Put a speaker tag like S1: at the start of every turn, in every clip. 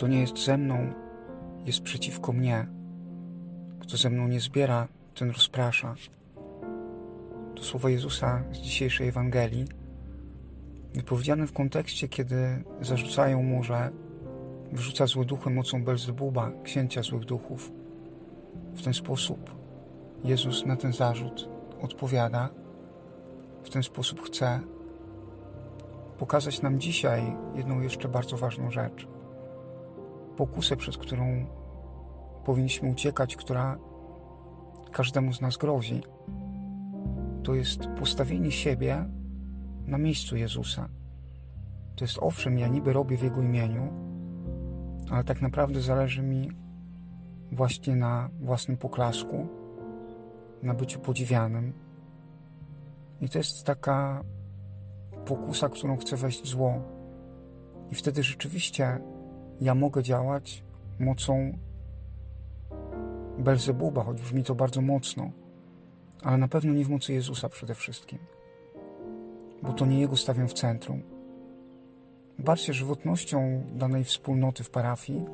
S1: Kto nie jest ze mną, jest przeciwko mnie. Kto ze mną nie zbiera, ten rozprasza. To słowa Jezusa z dzisiejszej Ewangelii, wypowiedziane w kontekście, kiedy zarzucają mu, że wyrzuca złe duchy mocą Belzebuba, księcia złych duchów. W ten sposób Jezus na ten zarzut odpowiada. W ten sposób chce pokazać nam dzisiaj jedną jeszcze bardzo ważną rzecz. Pokusę, przed którą powinniśmy uciekać, która każdemu z nas grozi. To jest postawienie siebie na miejscu Jezusa. To jest owszem, ja niby robię w Jego imieniu, ale tak naprawdę zależy mi właśnie na własnym poklasku, na byciu podziwianym. I to jest taka pokusa, którą chce wejść zło. I wtedy rzeczywiście ja mogę działać mocą Belzebuba, choć brzmi to bardzo mocno, ale na pewno nie w mocy Jezusa przede wszystkim, bo to nie Jego stawiam w centrum. Bardziej żywotnością danej wspólnoty w parafii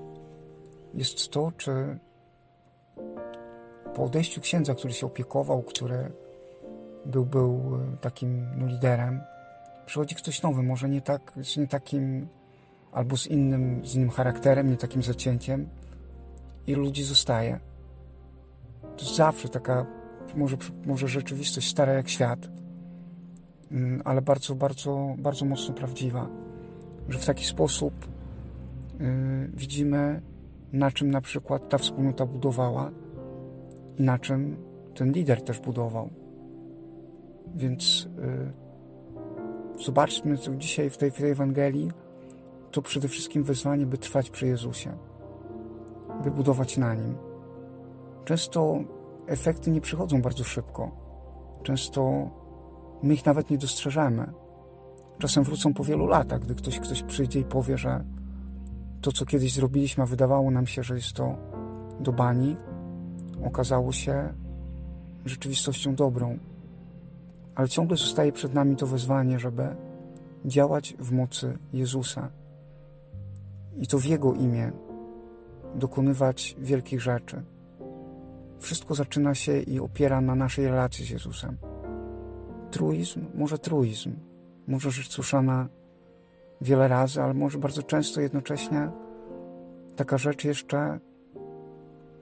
S1: jest to, czy po odejściu księdza, który się opiekował, który był, był takim no, liderem, przychodzi ktoś nowy, może nie, tak, nie takim, albo z innym, z innym charakterem, nie takim zacięciem, i ludzi zostaje. To zawsze taka, może, może rzeczywistość stara jak świat, ale bardzo, bardzo, bardzo mocno prawdziwa, że w taki sposób yy, widzimy, na czym na przykład ta wspólnota budowała i na czym ten lider też budował. Więc yy, zobaczmy, co dzisiaj w tej, w tej Ewangelii, to przede wszystkim wezwanie, by trwać przy Jezusie, by budować na Nim. Często efekty nie przychodzą bardzo szybko. Często my ich nawet nie dostrzeżemy. Czasem wrócą po wielu latach, gdy ktoś, ktoś przyjdzie i powie, że to, co kiedyś zrobiliśmy, a wydawało nam się, że jest to do bani, okazało się rzeczywistością dobrą. Ale ciągle zostaje przed nami to wezwanie, żeby działać w mocy Jezusa i to w Jego imię dokonywać wielkich rzeczy. Wszystko zaczyna się i opiera na naszej relacji z Jezusem. Truizm, może truizm, może rzecz słyszana wiele razy, ale może bardzo często jednocześnie taka rzecz jeszcze,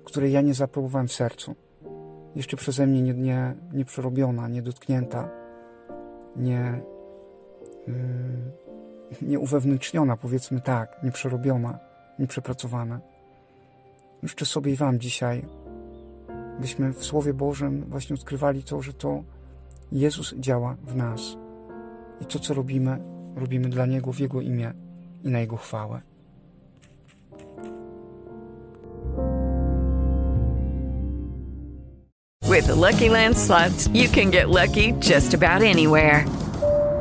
S1: której ja nie zapróbowałem w sercu. Jeszcze przeze mnie nie, nie, nie przerobiona, nie dotknięta, nie, yy, nie uwewnętrzniona, powiedzmy tak, nie przerobiona, nie przepracowana. Życzę sobie i Wam dzisiaj, byśmy w Słowie Bożym właśnie odkrywali to, że to Jezus działa w nas. I to, co robimy, robimy dla Niego w Jego imię i na Jego chwałę.
S2: With the Lucky Land slots, you can get lucky just about anywhere.